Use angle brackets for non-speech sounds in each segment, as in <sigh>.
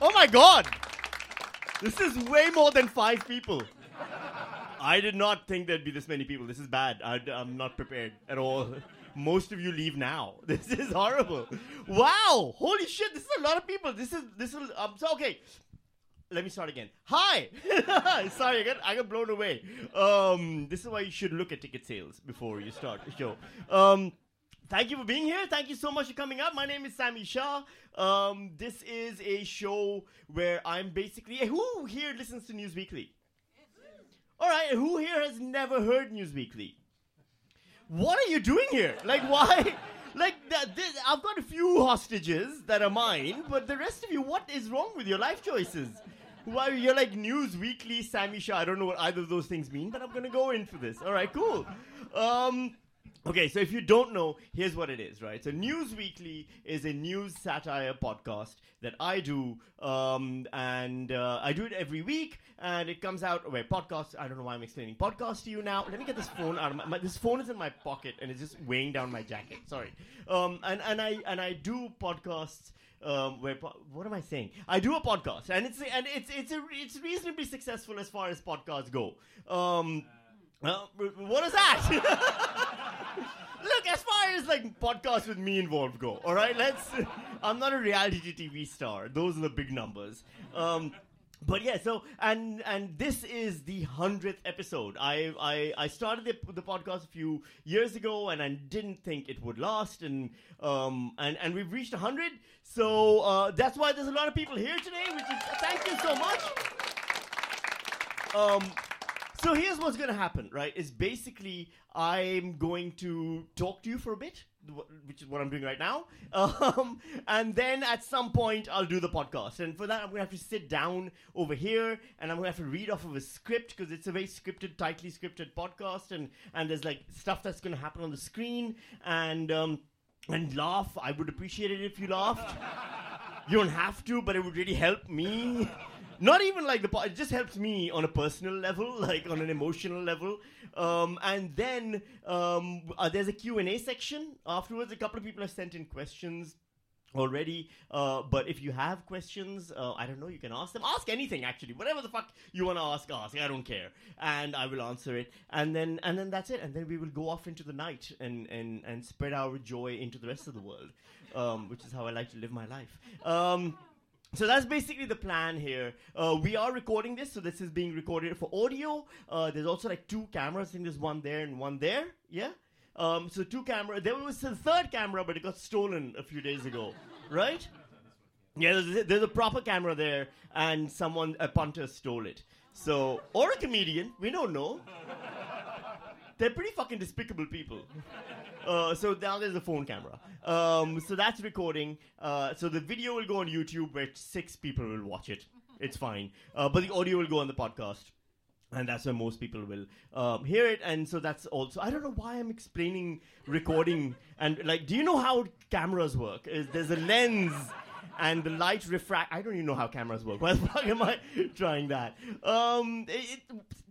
Oh my god! This is way more than five people. I did not think there'd be this many people. This is bad. I, am not prepared at all. Most of you leave now. <laughs> This is horrible. Wow! Holy shit! This is a lot of people. This is this is um. So okay, let me start again. Hi. <laughs> Sorry, I got I got blown away. Um, this is why you should look at ticket sales before you start the show. Um. Thank you for being here. Thank you so much for coming up. My name is Sami Shah. Um, this is a show where I'm basically. Who here listens to News Weakly? All right, who here has never heard News Weakly? What are you doing here? Like, why? <laughs> Like, th- I've got a few hostages that are mine, but the rest of you, what is wrong with your life choices? Why you're like News Weakly, Sami Shah. I don't know what either of those things mean, but I'm gonna go in for this. All right, cool. Um, Okay, so if you don't know, here's what it is, right? So News Weakly is a news satire podcast that I do, um, and uh, I do it every week, and it comes out. Wait, podcast. I don't know why I'm explaining podcast to you now. Let me get this phone out of my, my this phone is in my pocket and it's just weighing down my jacket. Sorry. Um, and and I and I do podcasts. Um, where what am I saying? I do a podcast, and it's and it's it's a, it's reasonably successful as far as podcasts go. Um, uh, what is that? <laughs> Look, as far as like podcasts with me involved go, all right. Let's. <laughs> I'm not a reality TV star. Those are the big numbers. Um, but yeah, so and and this is the hundredth episode. I I I started the, the podcast a few years ago, and I didn't think it would last, and um and and we've reached hundred. So uh, that's why there's a lot of people here today. Which is thank you so much. Um, so here's what's going to happen, right? Is basically I'm going to talk to you for a bit, which is what I'm doing right now. <laughs> Um, and then at some point, I'll do the podcast. And for that, I'm going to have to sit down over here and I'm going to have to read off of a script because it's a very scripted, tightly scripted podcast. And, and there's like stuff that's going to happen on the screen. And, um, and laugh. I would appreciate it if you laughed. <laughs> you don't have to, but it would really help me <laughs> not even like the it just helps me on a personal level <laughs> like on an emotional level. Um, and then um, uh, there's a q&a section. Afterwards a couple of people have sent in questions already. Uh, but if you have questions uh, i don't know you can ask them. Ask anything actually. Whatever the fuck you want to ask ask. I don't care. And i will answer it. And then and then that's it. And then we will go off into the night and and and spread our joy into the rest of the world um, which is how i like to live my life. Um, so that's basically the plan here. Uh, we are recording this, so this is being recorded for audio. Uh, there's also like two cameras. I think there's one there and one there. Yeah. Um, so two camera. There was a third camera, but it got stolen a few days ago, <laughs> right? Yeah, there's a, there's a proper camera there, and someone a punter stole it. So or a comedian, we don't know. <laughs> They're pretty fucking despicable people. <laughs> Uh, so now there's a phone camera. Um, so that's recording. Uh, so the video will go on YouTube where six people will watch it. It's fine. Uh, but the audio will go on the podcast. And that's where most people will um, hear it. And so that's also, I don't know why I'm explaining recording. And like, do you know how cameras work? Is There's a lens and the light refract. I don't even know how cameras work. <laughs> Why the fuck am I trying that? Um, it,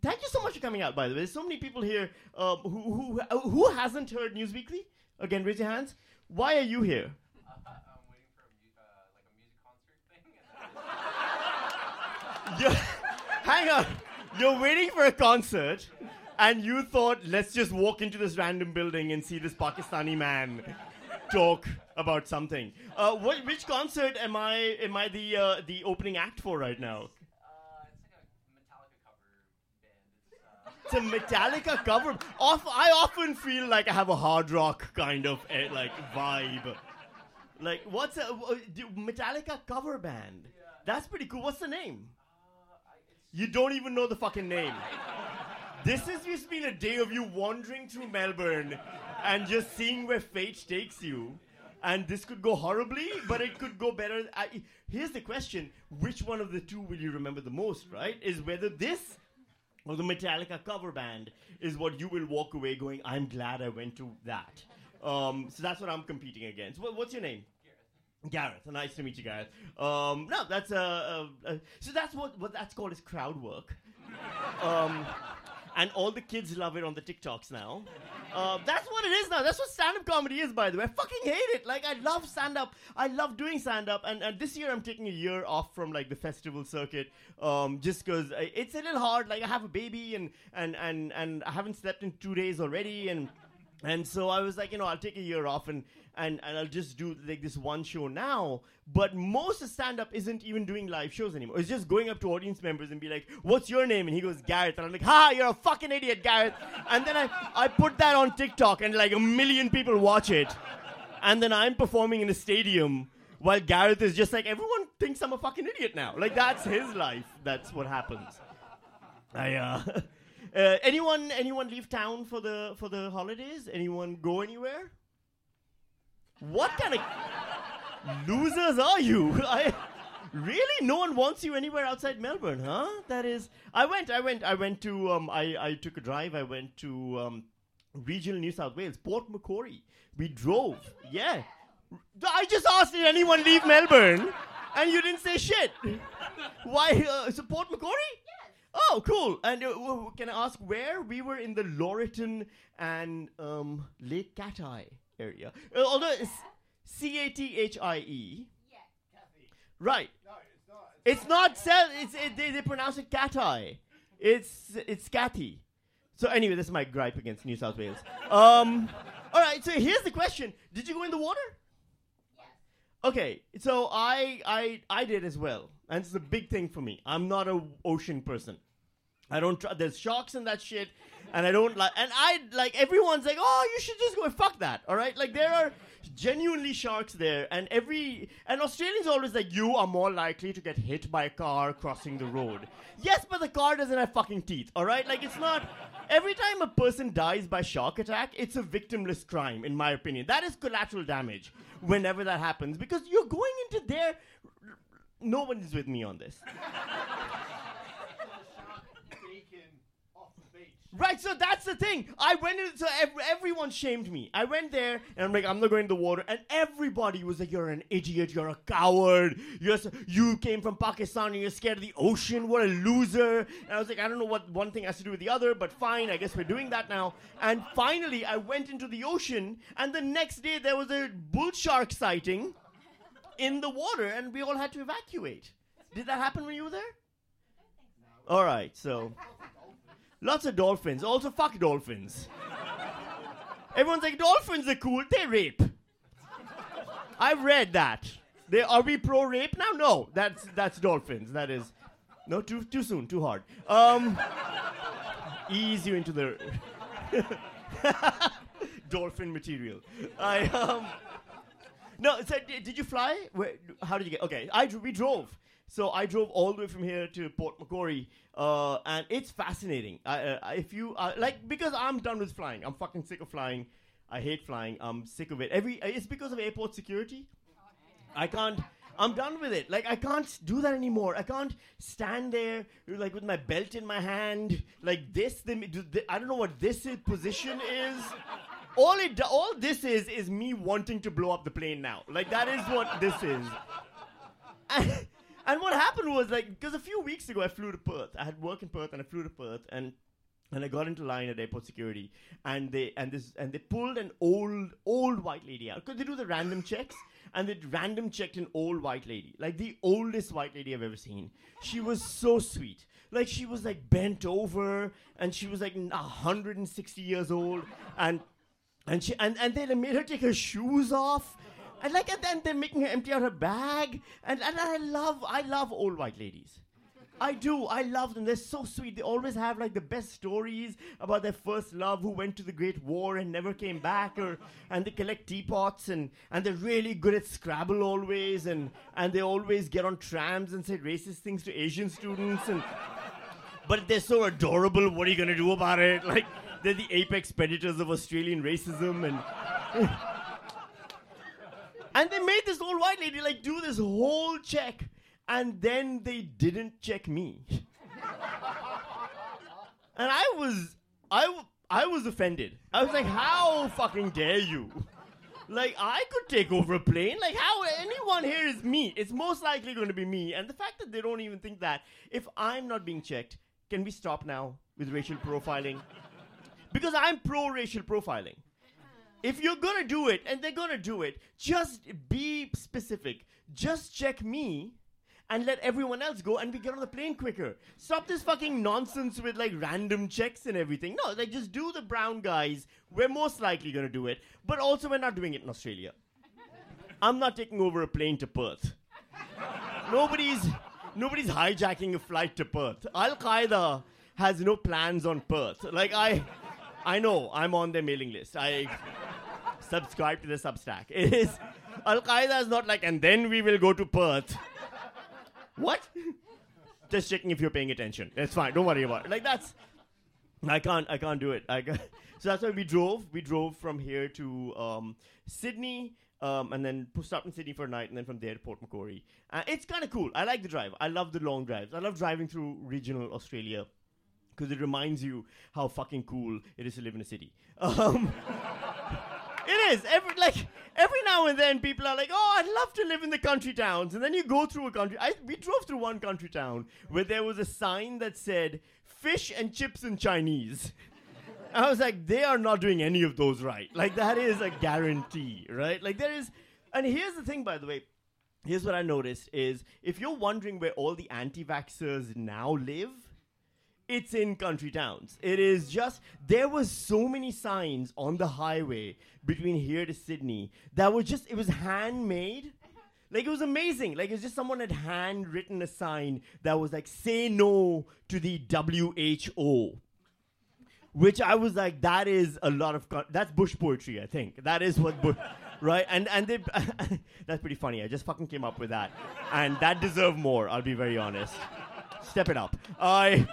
thank you so much for coming out. By the way, there's so many people here um, who who who hasn't heard News Weakly. Again, raise your hands. Why are you here? I'm waiting for a You're, hang on. You're waiting for a concert, and you thought, let's just walk into this random building and see this Pakistani man talk about something. Uh, what, which concert am I? Am I the uh, the opening act for right now? Uh, it's a Metallica cover uh. Off, I often feel like I have a hard rock kind of eh, like vibe. Like what's a uh, Metallica cover band? That's pretty cool. What's the name? uh, You don't even know the fucking name. This has just been a day of you wandering through Melbourne and just seeing where fate takes you. And this could go horribly, but it could go better. I, here's the question which one of the two will you remember the most, right? Is whether this or the Metallica cover band is what you will walk away going, I'm glad I went to that. Um, so that's what I'm competing against. What, what's your name? Gareth, nice to meet you, Gareth. Um, no, that's uh, uh, uh, so that's what what that's called is crowd work. Um, and all the kids love it on the TikToks now. Uh, that's what it is now. That's what stand-up comedy is, by the way. I fucking hate it. Like I love stand-up. I love doing stand-up, and, and this year I'm taking a year off from like the festival circuit, um, just because it's a little hard. Like I have a baby, and and and and I haven't slept in two days already, and and so I was like, you know, I'll take a year off and and, and I'll just do like this one show now. But most of stand up isn't even doing live shows anymore. It's just going up to audience members and be like, What's your name? And he goes, Gareth. And I'm like, Ha, you're a fucking idiot, Gareth. And then I, I put that on TikTok and like a million people watch it. And then I'm performing in a stadium while Gareth is just like, everyone thinks I'm a fucking idiot now. Like that's his life. That's what happens. I uh <laughs> Uh, anyone anyone leave town for the for the holidays? Anyone go anywhere? What kind of losers are you? <laughs> I really no one wants you anywhere outside Melbourne, huh? That is. I went. I went. I went to. Um. I I took a drive. I went to um, regional New South Wales, Port Macquarie. We drove. Yeah. I just asked did anyone leave Melbourne, and you didn't say shit. Why? Uh, so Port Macquarie? Oh, cool. And uh, can I ask where? We were in the Laurieton and um, Lake Cathie area. Uh, although it's C A T H I E. Right. No, it's not. It's not cell. It's it, they, they pronounce it cat eye. It's it's scatty. So anyway, this is my gripe against New South Wales. Um, all right. So here's the question: Did you go in the water? Okay. So I I I did as well, and it's a big thing for me. I'm not a ocean person. I don't. Try, there's sharks in that shit, and I don't like. And I like everyone's like, oh, you should just go. Fuck that. All right. Like there are genuinely sharks there, and every and Australians always like you are more likely to get hit by a car crossing the road. Yes, but the car doesn't have fucking teeth. All right. Like it's not. Every time a person dies by shark attack, it's a victimless crime, in my opinion. That is collateral damage whenever that happens because you're going into their. No one is with me on this. Right, so that's the thing. I went in, so ev- everyone shamed me. I went there, and I'm like, I'm not going in the water, and everybody was like, "You're an idiot. You're a coward. You're so- you came from Pakistan, and you're scared of the ocean. What a loser!" And I was like, I don't know what one thing has to do with the other, but fine. I guess we're doing that now. And finally, I went into the ocean, and the next day there was a bull shark sighting in the water, and we all had to evacuate. Did that happen when you were there? All right, so. Lots of dolphins. Also, fuck dolphins. Everyone's like, dolphins are cool. They rape. I've read that. They, are we pro rape now? No, that's that's dolphins. That is no too too soon, too hard. Um, ease you into the <laughs> dolphin material. I um. No, so d- did you fly? Where, how did you get? Okay, I we drove. So I drove all the way from here to Port Macquarie, uh, and it's fascinating. I, uh, if you uh, like, because I'm done with flying. I'm fucking sick of flying. I hate flying. I'm sick of it. Every uh, it's because of airport security. I can't. I'm done with it. Like I can't do that anymore. I can't stand there like with my belt in my hand like this. The, the, I don't know what this is, position is. All it, all this is, is me wanting to blow up the plane now. Like that is what this is. And, <laughs> and what happened was like because a few weeks ago I flew to Perth. I had work in Perth and I flew to Perth and and I got into line at airport security and they and this and they pulled an old old white lady out because they do the random checks and they random checked an old white lady like the oldest white lady I've ever seen. She was so sweet. Like she was like bent over and she was like 160 years old and and she and, and they made her take her shoes off and like and then they're making her empty out her bag and, and I love I love old white ladies. I do. I love them. They're so sweet. They always have like the best stories about their first love who went to the Great War and never came back or and they collect teapots and and they're really good at Scrabble always and and they always get on trams and say racist things to Asian students and but they're so adorable. What are you gonna do about it? Like they're the apex predators of Australian racism and and they made this old white lady like do this whole check and then they didn't check me. <laughs> and I was I, I was offended. I was like, "How fucking dare you?" Like I could take over a plane. Like how anyone here is me. It's most likely going to be me. And the fact that they don't even think that if I'm not being checked, can we stop now? with racial profiling because I'm pro racial profiling. If you're gonna do it, and they're gonna do it, just be specific. Just check me and let everyone else go and we get on the plane quicker. Stop this fucking nonsense with like random checks and everything. No, like just do the brown guys. We're most likely gonna do it, but also we're not doing it in Australia. I'm not taking over a plane to Perth. nobody's nobody's hijacking a flight to Perth. Al Qaeda has no plans on Perth. Like I I know I'm on their mailing list. I subscribe to the Substack. It is Al Qaeda is not like, and then we will go to Perth. what? Just checking if you're paying attention. It's fine. Don't worry about it. Like that's. I can't. I can't do it. I can't. <laughs> So that's why we drove. We drove from here to um, Sydney. Um, and then stopped in Sydney for a night, and then from there to Port Macquarie. Uh, it's kind of cool. I like the drive. I love the long drives. I love driving through regional Australia because it reminds you how fucking cool it is to live in a city. Um, <laughs> it is every like every now and then people are like, "Oh, I'd love to live in the country towns," and then you go through a country. I, we drove through one country town where there was a sign that said "fish and chips in Chinese." I was like, they are not doing any of those right. Like that is a guarantee, right? Like there is, and here's the thing, by the way. Here's what I noticed is if you're wondering where all the anti-vaxxers now live, it's in country towns. It is just there was so many signs on the highway between here to Sydney that was just it was handmade. Like it was amazing. Like it's just someone had handwritten a sign that was like say no to the WHO. Which I was like, that is a lot of con- that's bush poetry. I think that is what bush, <laughs> right? And and they <laughs> that's pretty funny. I just fucking came up with that, and that deserved more. I'll be very honest. Step it up. I.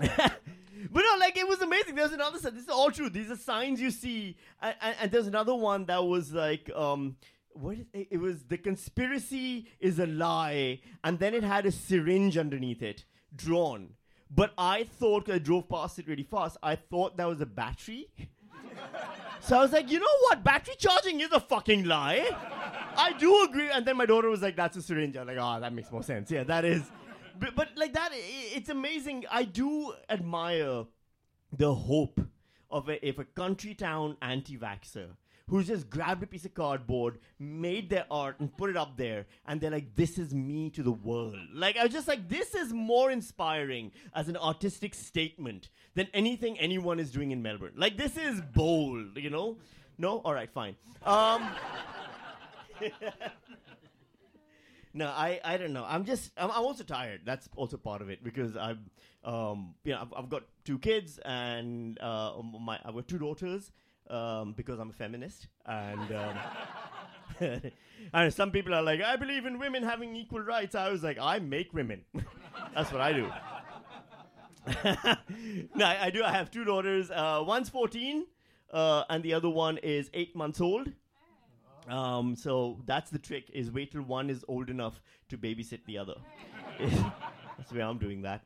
<laughs> but no, like it was amazing. There's another. This is all true. These are signs you see, and, and, and there's another one that was like, um, what is it? it was the conspiracy is a lie, and then it had a syringe underneath it drawn. But I thought I drove past it really fast. I thought that was a battery. <laughs> so I was like, you know what? Battery charging is a fucking lie. I do agree. And then my daughter was like, that's a syringe. I'm like, oh, that makes more sense. Yeah, that is but, but like that, it's amazing. I do admire the hope of a, if a country town anti-vaxxer who's just grabbed a piece of cardboard, made their art, and put it up there, and they're like, "This is me to the world." Like I was just like, "This is more inspiring as an artistic statement than anything anyone is doing in Melbourne." Like this is bold, you know? No, all right, fine. Um, <laughs> no, I, I don't know. I'm just I'm, I'm also tired. That's also part of it because I'm um you know I've, I've got two kids and uh my I've got two daughters um because I'm a feminist and um <laughs> and some people are like I believe in women having equal rights. I was like I make women. <laughs> That's what I do. <laughs> no, I, I, do. I have two daughters. Uh, one's 14, uh, and the other one is eight months old. Um, so that's the trick: is wait till one is old enough to babysit the other. <laughs> that's the way I'm doing that.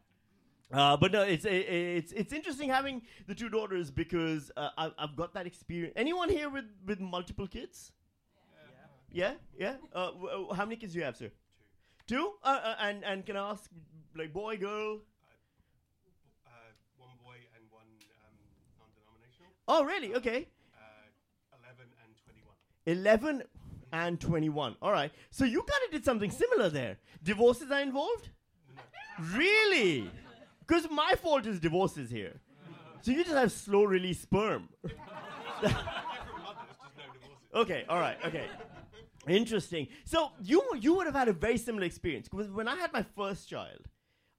Uh, but no, it's it's it's interesting having the two daughters because uh, I've, I've got that experience. Anyone here with with multiple kids? Yeah, yeah. yeah? Uh, w- w- how many kids do you have, sir? Two. Two? Uh, uh, and and can I ask, like, boy, girl? Uh, one boy and one um, non-denominational. Oh, really? Okay. 11 and 21. All right. So you kind of did something similar there. Divorces are involved? really? Because my fault is divorces here. So you just have slow release sperm. <laughs> okay, all right, okay. Interesting. So you you would have had a very similar experience because when I had my first child,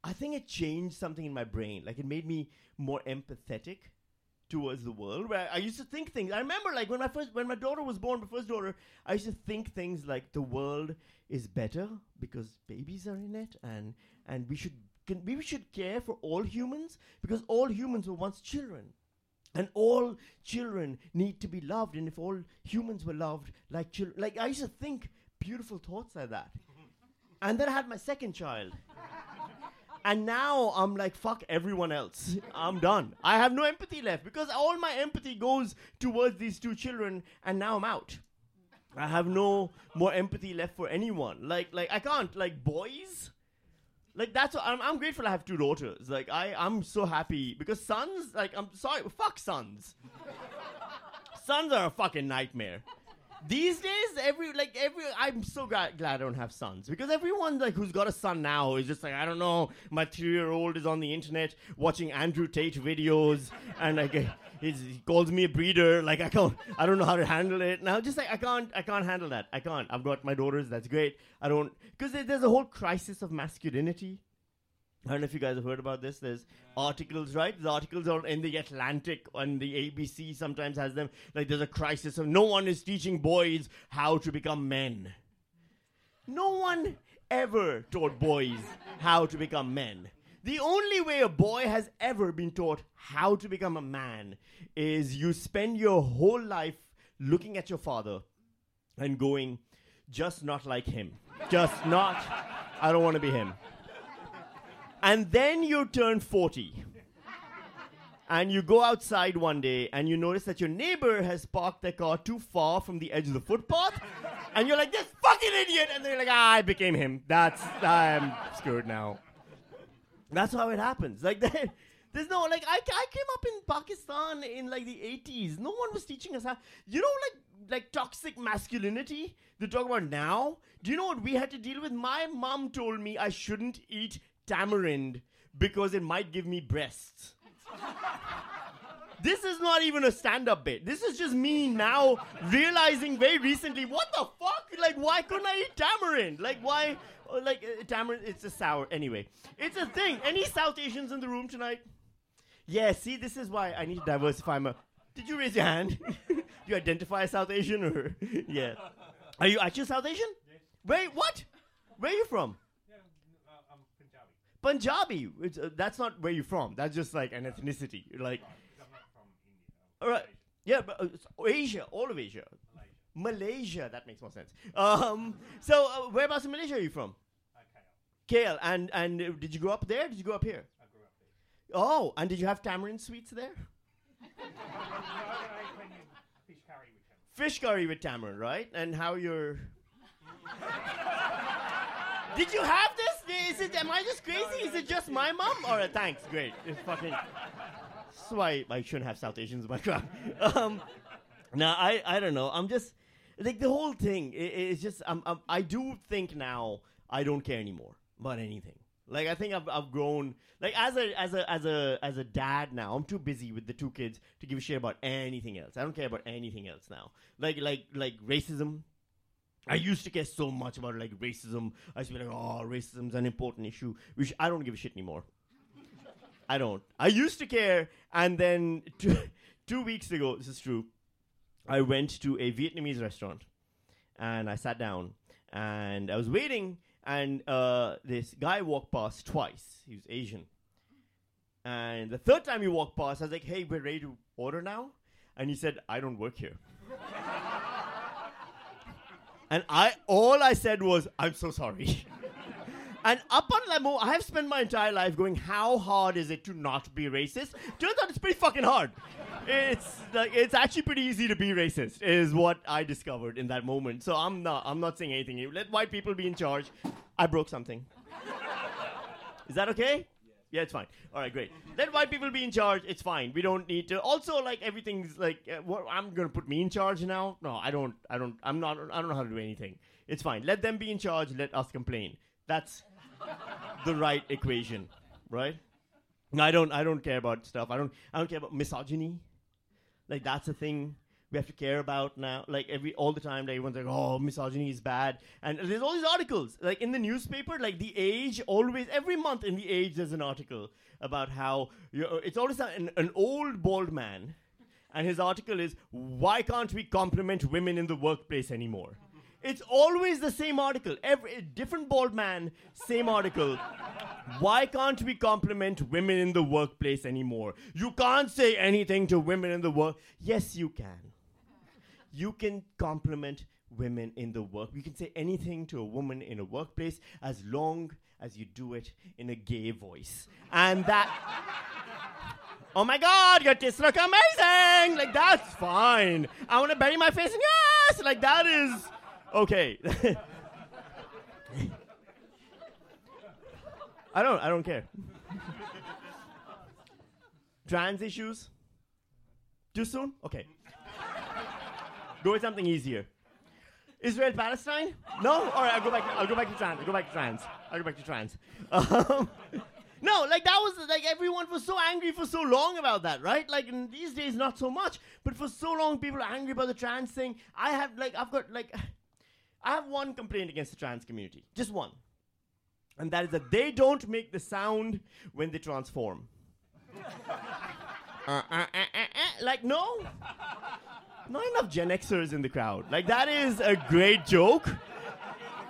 I think it changed something in my brain. Like it made me more empathetic towards the world where I used to think things. I remember like when my first when my daughter was born, my first daughter, I used to think things like the world is better because babies are in it and and we should can, we should care for all humans because all humans were once children. And all children need to be loved, and if all humans were loved like children, like I used to think beautiful thoughts like that. and then I had my second child. And now I'm like, fuck everyone else. I'm done. I have no empathy left because all my empathy goes towards these two children, and now I'm out. I have no more empathy left for anyone. Like, like I can't. Like boys, Like that's what, I'm, I'm grateful I have two daughters. Like I I'm so happy because sons like I'm sorry fuck sons. sons are a fucking nightmare. These days, every like every I'm so glad, glad I don't have sons because everyone like who's got a son now is just like I don't know. My three year old is on the internet watching Andrew Tate videos and like he calls me a breeder. Like I can't I don't know how to handle it. Now just like I can't I can't handle that. I can't. I've got my daughters. That's great. I don't because there's a whole crisis of masculinity. I don't know if you guys have heard about this. There's articles, right? The articles are in the Atlantic and the ABC sometimes has them. Like there's a crisis of no one is teaching boys how to become men. No one ever taught boys how to become men. The only way a boy has ever been taught how to become a man is you spend your whole life looking at your father and going, just not like him. Just not, I don't want to be him. And then you turn 40. And you go outside one day and you notice that your neighbor has parked their car too far from the edge of the footpath. And you're like, this fucking idiot. And they're like, ah, I became him. That's, I'm screwed now. That's how it happens. Like, <laughs> there, there's no, like, I, I came up in Pakistan in like the 80s. No one was teaching us how, you know, like, like toxic masculinity they talk about now. Do you know what we had to deal with? My mom told me I shouldn't eat tamarind because it might give me breasts. this is not even a stand up bit. This is just me now realizing very recently what the fuck? Like, why couldn't I eat tamarind? Like, why? uh, Like, uh, tamarind, it's a sour. Anyway, it's a thing. Any South Asians in the room tonight? Yeah, see, this is why I need to diversify my. Did you raise your hand? Do <laughs> you identify as South Asian or. <laughs> yeah. Are you actually South Asian? Yes. Wait, what? Where are you from? Punjabi. Uh, that's not where you're from. That's just like an ethnicity. You're Like, I'm not from India. All right, yeah, but uh, Asia, all of Asia, Malaysia. Malaysia. That makes more sense. Um, so uh, whereabouts in Malaysia are you from? Uh, KL. And and uh, did you grow up there? Did you grow up here? I grew up there. Oh, and did you have tamarind sweets there? no, I, I went in fish curry with him. Fish curry with tamarind, right? And how your <laughs> Did you have this? Is it? Am I just crazy? Is it just my mom? All right, thanks. Great. It's fucking. That's why I shouldn't have South Asians in my crowd. <laughs> Um, now I I don't know. I'm just like the whole thing. i it's just I'm, I'm I do think now I don't care anymore about anything. Like I think I've I've grown. Like as a as a as a as a dad now, I'm too busy with the two kids to give a shit about anything else. I don't care about anything else now. Like like like racism. I used to care so much about like racism. I used to be like, oh, racism's an important issue. Which I don't give a shit anymore. I don't. I used to care, and then <laughs> two, two weeks ago, this is true. I went to a Vietnamese restaurant, and I sat down, and I was waiting, and uh, this guy walked past twice. He was Asian, and the third time he walked past, I was like, "Hey, we're ready to order now," and he said, "I don't work here." And I all I said was, I'm so sorry. <laughs> and up on that moment, I have spent my entire life going, how hard is it to not be racist? Turns out it's pretty fucking hard. It's like it's actually pretty easy to be racist, is what I discovered in that moment. So I'm not I'm not saying anything. Let white people be in charge. I broke something. Is that okay? Yeah, it's fine. All right, great. Let white people be in charge. It's fine. We don't need to. Also, like everything's like, uh, what, I'm gonna put me in charge now. No, I don't. I don't. I'm not. I don't know how to do anything. It's fine. Let them be in charge. Let us complain. That's the right equation, right? I don't. I don't care about stuff. I don't. I don't care about misogyny. Like that's a thing we have to care about now. Like every all the time, like, everyone's like, "Oh, misogyny is bad," and there's all these articles, like in the newspaper, like the Age. Always, every month in the Age, there's an article about how it's always an, an old bald man, and his article is, "Why can't we compliment women in the workplace anymore?" It's always the same article. Every different bald man, same article. Why can't we compliment women in the workplace anymore? You can't say anything to women in the work. Yes, you can. You can compliment women in the work. You can say anything to a woman in a workplace as long as you do it in a gay voice. And that <laughs> Oh my god, your tits look amazing! Like that's fine. I want to bury my face in yes! Like that is okay. <laughs> I don't. I don't care. Trans issues. Too soon? Okay. Go with something easier. Israel Palestine? No? All right, I'll go back. I'll go back to trans. I'll go back to trans. I'll go back to trans. <laughs> Um, no, like that was like everyone was so angry for so long about that, right? Like in these days, not so much, but for so long, people are angry about the trans thing. I have like I've got like <sighs> I have one complaint against the trans community, just one, and that is that they don't make the sound when they transform. <laughs> Uh, uh, uh, uh, uh, like no, not enough Gen Xers in the crowd. Like that is a great joke.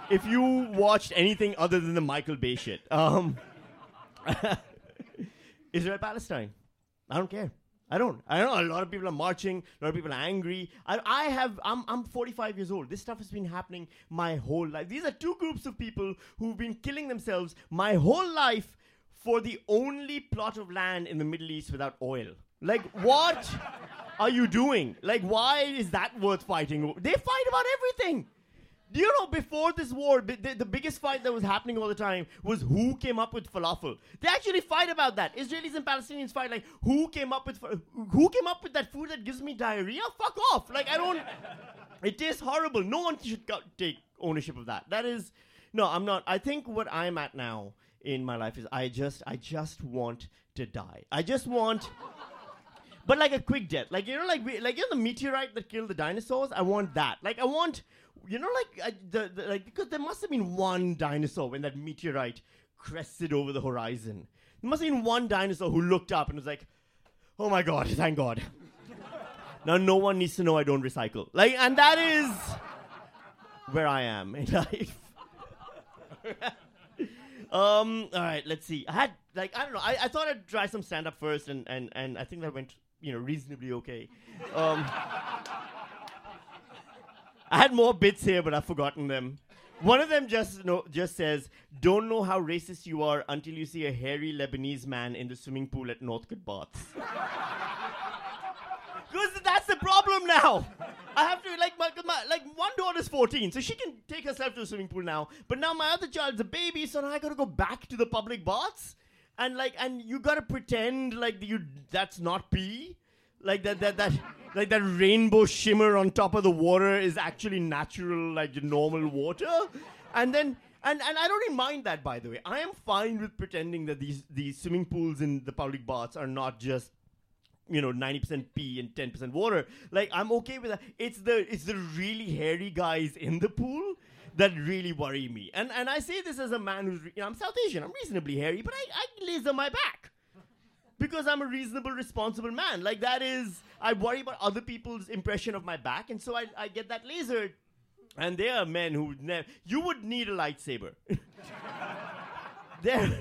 If you watched anything other than the Michael Bay shit, um, <laughs> Israel Palestine, I don't care. I don't. I know a lot of people are marching. A lot of people are angry. I, I have. I'm. I'm 45 years old. This stuff has been happening my whole life. These are two groups of people who've been killing themselves my whole life for the only plot of land in the Middle East without oil. Like, what are you doing? Like, why is that worth fighting? They fight about everything. You know before this war, the, the, the biggest fight that was happening all the time was who came up with falafel. They actually fight about that. Israelis and Palestinians fight like who came up with who came up with that food that gives me diarrhea. Fuck off! Like I don't. It tastes horrible. No one should take ownership of that. That is no. I'm not. I think what I'm at now in my life is I just I just want to die. I just want. But like a quick death, like you know, like we, like you know, the meteorite that killed the dinosaurs. I want that. Like I want, you know, like uh, the, the like because there must have been one dinosaur when that meteorite crested over the horizon. There must have been one dinosaur who looked up and was like, "Oh my god, thank God." <laughs> now no one needs to know I don't recycle. Like, and that is where I am in <laughs> life. <laughs> um. All right. Let's see. I had like I don't know. I, I thought I'd try some stand up first, and, and and I think that went you know reasonably okay. Um. I had more bits here, but I've forgotten them. One of them just just says, "Don't know how racist you are until you see a hairy Lebanese man in the swimming pool at Northcote Baths." Because that's the problem now. I have to like my, my like one daughter's 14, so she can take herself to the swimming pool now. But now my other child's a baby, so now I gotta go back to the public baths, and like and you gotta pretend like you that's not pee, like that that that like that rainbow shimmer on top of the water is actually natural like normal water, and then. And, and I don't even mind that, by the way. I am fine with pretending that these, these swimming pools in the public baths are not just you know 90% pee and 10% water like i'm okay with that it's the it's the really hairy guys in the pool that really worry me and and i say this as a man who's you know, i'm south asian i'm reasonably hairy but i i laser my back because i'm a reasonable responsible man like that is i worry about other people's impression of my back and so i, I get that lasered and there are men who never you would need a lightsaber <laughs> there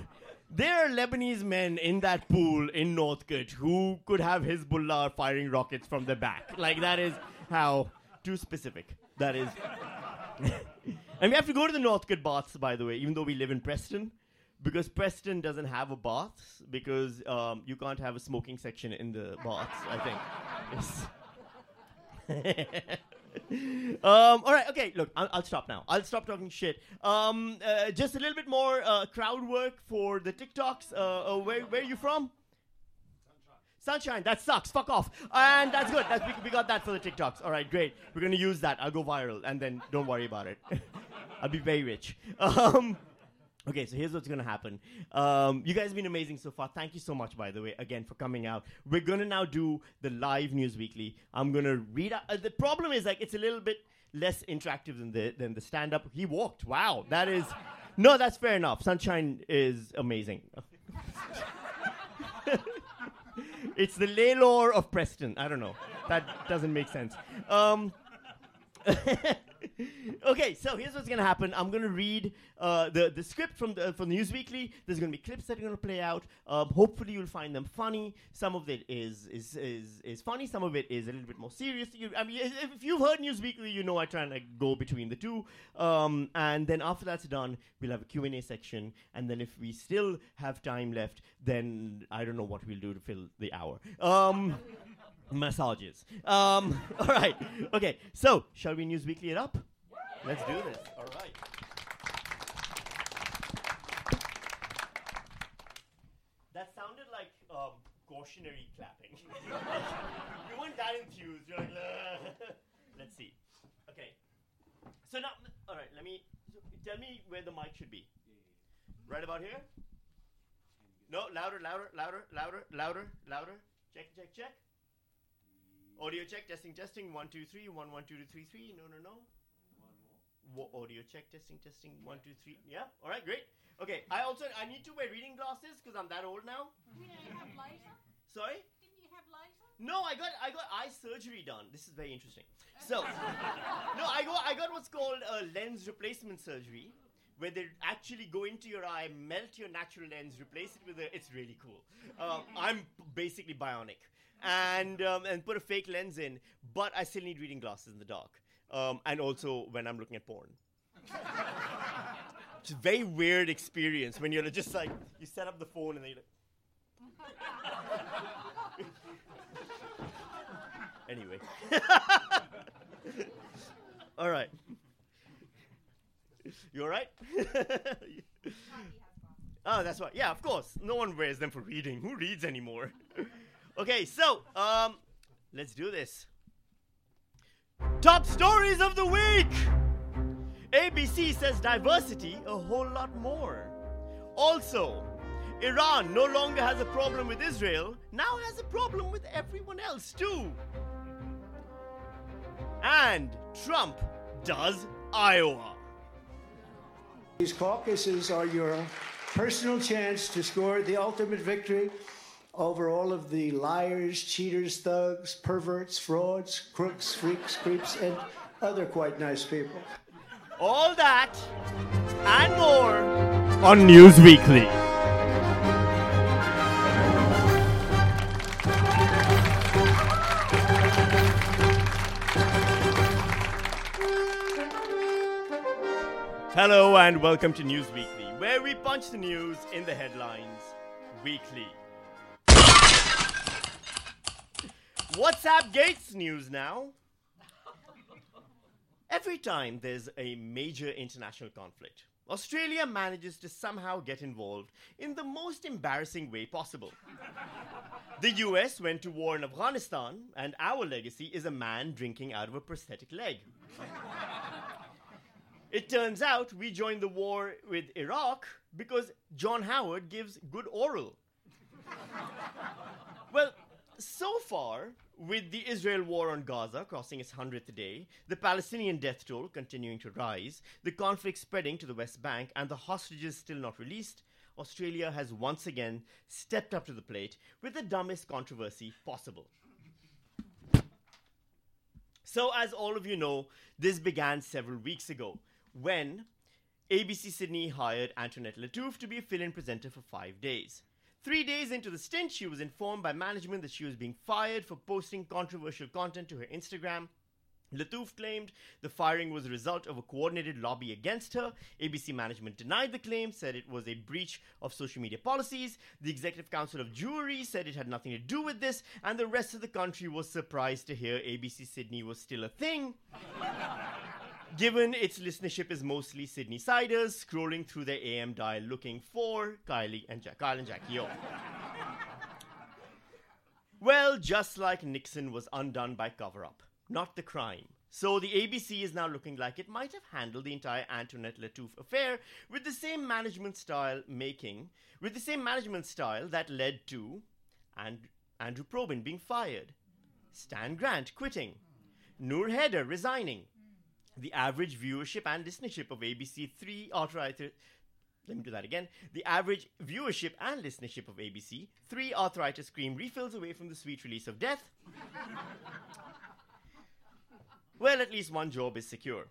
there are Lebanese men in that pool in Northcote who could have Hezbollah firing rockets from the back. Like that is how too specific. That is. <laughs> and we have to go to the Northcote baths, by the way, even though we live in Preston, because Preston doesn't have a bath because um, you can't have a smoking section in the baths. I think. <laughs> Um, all right, okay. Look, I'll, I'll stop now. I'll stop talking shit. Um, uh, just a little bit more uh, crowd work for the TikToks. Uh, uh, where where are you from? Sunshine. That sucks. Fuck off. And that's good. That's, we, we got that for the TikToks. All right, great. We're gonna use that. I'll go viral, and then don't worry about it. <laughs> I'll be very rich. <laughs> Um, Okay, so here's what's gonna happen. Um, you guys have been amazing so far. Thank you so much, by the way, again for coming out. We're gonna now do the live news weakly. I'm gonna read. Out, uh, the problem is like it's a little bit less interactive than the than the stand up. He walked. Wow, that is. No, that's fair enough. Sunshine is amazing. <laughs> it's the Laylor of Preston. I don't know. That doesn't make sense. Um, <laughs> <laughs> okay, so here's what's gonna happen. I'm gonna read uh, the the script from the from the News Weakly. There's gonna be clips that are gonna play out. Um, hopefully, you'll find them funny. Some of it is is is is funny. Some of it is a little bit more serious. You, I mean, if you've heard News Weakly, you know I try and like go between the two. Um, and then after that's done, we'll have a Q and A section. And then if we still have time left, then I don't know what we'll do to fill the hour. Um, <laughs> massages. Um, <laughs> all right. Okay. So, shall we News Weakly it up? Let's do this. All right. That sounded like um, cautionary clapping. <laughs> you weren't that enthused. You're like, Ugh. <laughs> let's see. Okay. So now, all right. Let me tell me where the mic should be. Right about here. No, louder, louder, louder, louder, louder, louder. Check, check, check. Audio check, testing, testing. One, two, three. One, one, two, two, three, three. No, no, no. Wo- audio check, testing, testing. One, two, three. Yeah. All right, great. Okay. I also I need to wear reading glasses because I'm that old now. You don't have laser? Sorry. Didn't you have laser? No, I got I got eye surgery done. This is very interesting. <laughs> So, no, I got I got what's called a lens replacement surgery, where they actually go into your eye, melt your natural lens, replace it with a. It's really cool. Um, I'm basically bionic, and um, and put a fake lens in, but I still need reading glasses in the dark, um, and also when I'm looking at porn. It's a very weird experience when you're just like you set up the phone and then you're like. <laughs> Anyway. <laughs> all right. You all right? <laughs> oh, that's right. Yeah, of course. No one wears them for reading. Who reads anymore? Okay, so um, let's do this. Top stories of the week. ABC says diversity a whole lot more. Also, Iran no longer has a problem with Israel, now has a problem with everyone else too. And Trump does Iowa. These caucuses are your personal chance to score the ultimate victory over all of the liars, cheaters, thugs, perverts, frauds, crooks, freaks, creeps, and other quite nice people. All that and more on News Weakly. Hello and welcome to News Weakly, where we punch the news in the headlines weekly. WhatsApp Gates news now. Every time there's a major international conflict, Australia manages to somehow get involved in the most embarrassing way possible. The US went to war in Afghanistan, and our legacy is a man drinking out of a prosthetic leg. It turns out we joined the war with Iraq because John Howard gives good oral. well, so far, with the Israel war on Gaza crossing its 100th day, the Palestinian death toll continuing to rise, the conflict spreading to the West Bank, and the hostages still not released, Australia has once again stepped up to the plate with the dumbest controversy possible. So, as all of you know, this began several weeks ago when ABC Sydney hired Antoinette Lattouf to be a fill in presenter for five days. Three days into the stint, she was informed by management that she was being fired for posting controversial content to her Instagram. Lattouf claimed the firing was a result of a coordinated lobby against her. ABC management denied the claim, said it was a breach of social media policies. The Executive Council of Jewry said it had nothing to do with this, and the rest of the country was surprised to hear ABC Sydney was still a thing. <laughs> Given its listenership is mostly Sydney siders scrolling through their AM dial looking for Kylie and Jack, Kyle and Jackie O. well, just like Nixon was undone by cover up, not the crime. So the ABC is now looking like it might have handled the entire Antoinette Lattouf affair with the same management style making, with the same management style that led to and Andrew Probyn being fired, Stan Grant quitting, Nour Haydar resigning, the average viewership and listenership of ABC three arthritis. Let me do that again. The average viewership and listenership of ABC three arthritis cream refills away from the sweet release of death. <laughs> well, at least one job is secure.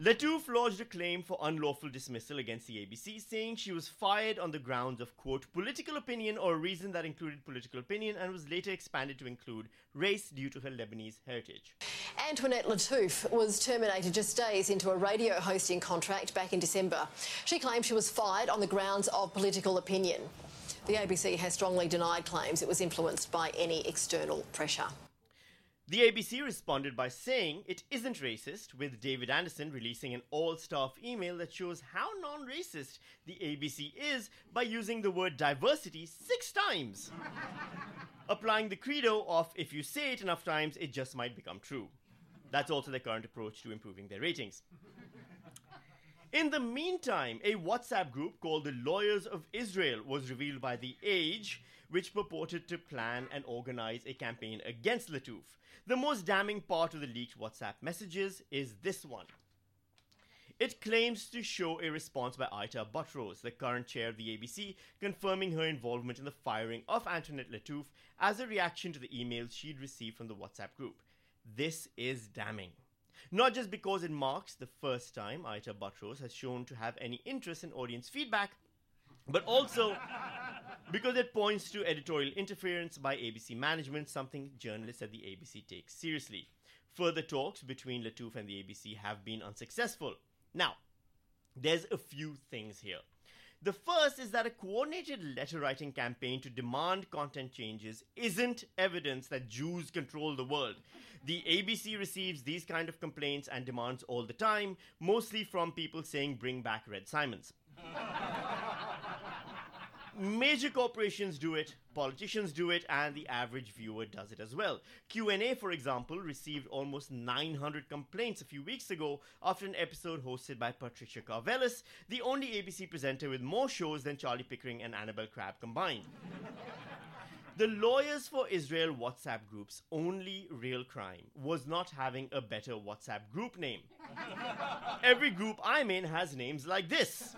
Lattouf lodged a claim for unlawful dismissal against the ABC, saying she was fired on the grounds of, quote, political opinion or a reason that included political opinion and was later expanded to include race due to her Lebanese heritage. Antoinette Lattouf was terminated just days into a radio hosting contract back in December. She claimed she was fired on the grounds of political opinion. The ABC has strongly denied claims it was influenced by any external pressure. The ABC responded by saying it isn't racist, with David Anderson releasing an all staff email that shows how non racist the ABC is by using the word diversity six times, <laughs> applying the credo of if you say it enough times, it just might become true. That's also their current approach to improving their ratings. In the meantime, a WhatsApp group called the Lawyers of Israel was revealed by The Age, which purported to plan and organize a campaign against Lattouf. The most damning part of the leaked WhatsApp messages is this one. It claims to show a response by Ita Buttrose, the current chair of the ABC, confirming her involvement in the firing of Antoinette Lattouf as a reaction to the emails she'd received from the WhatsApp group. This is damning. Not just because it marks the first time Ita Buttrose has shown to have any interest in audience feedback, but also because it points to editorial interference by ABC management, something journalists at the ABC take seriously. Further talks between Lattouf and the ABC have been unsuccessful. Now, there's a few things here. The first is that a coordinated letter writing campaign to demand content changes isn't evidence that Jews control the world. The ABC receives these kind of complaints and demands all the time, mostly from people saying bring back Red Symons. <laughs> Major corporations do it, politicians do it, and the average viewer does it as well. Q&A, for example, received almost 900 complaints a few weeks ago after an episode hosted by Patricia Karvelas, the only ABC presenter with more shows than Charlie Pickering and Annabelle Crabb combined. The Lawyers for Israel WhatsApp group's only real crime was not having a better WhatsApp group name. Every group I'm in has names like this.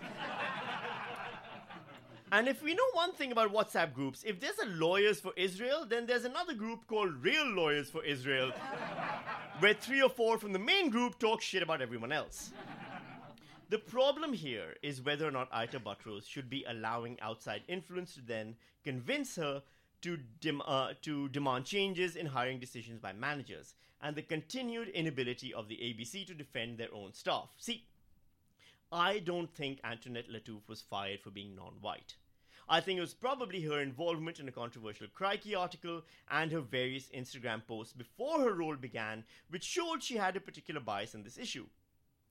And if we know one thing about WhatsApp groups, if there's a Lawyers for Israel, then there's another group called Real Lawyers for Israel, where three or four from the main group talk shit about everyone else. The problem here is whether or not Ita Buttrose should be allowing outside influence to then convince her to, dem- uh, to demand changes in hiring decisions by managers, and the continued inability of the ABC to defend their own staff. See, I don't think Antoinette Lattouf was fired for being non white. I think it was probably her involvement in a controversial Crikey article and her various Instagram posts before her role began, which showed she had a particular bias in this issue.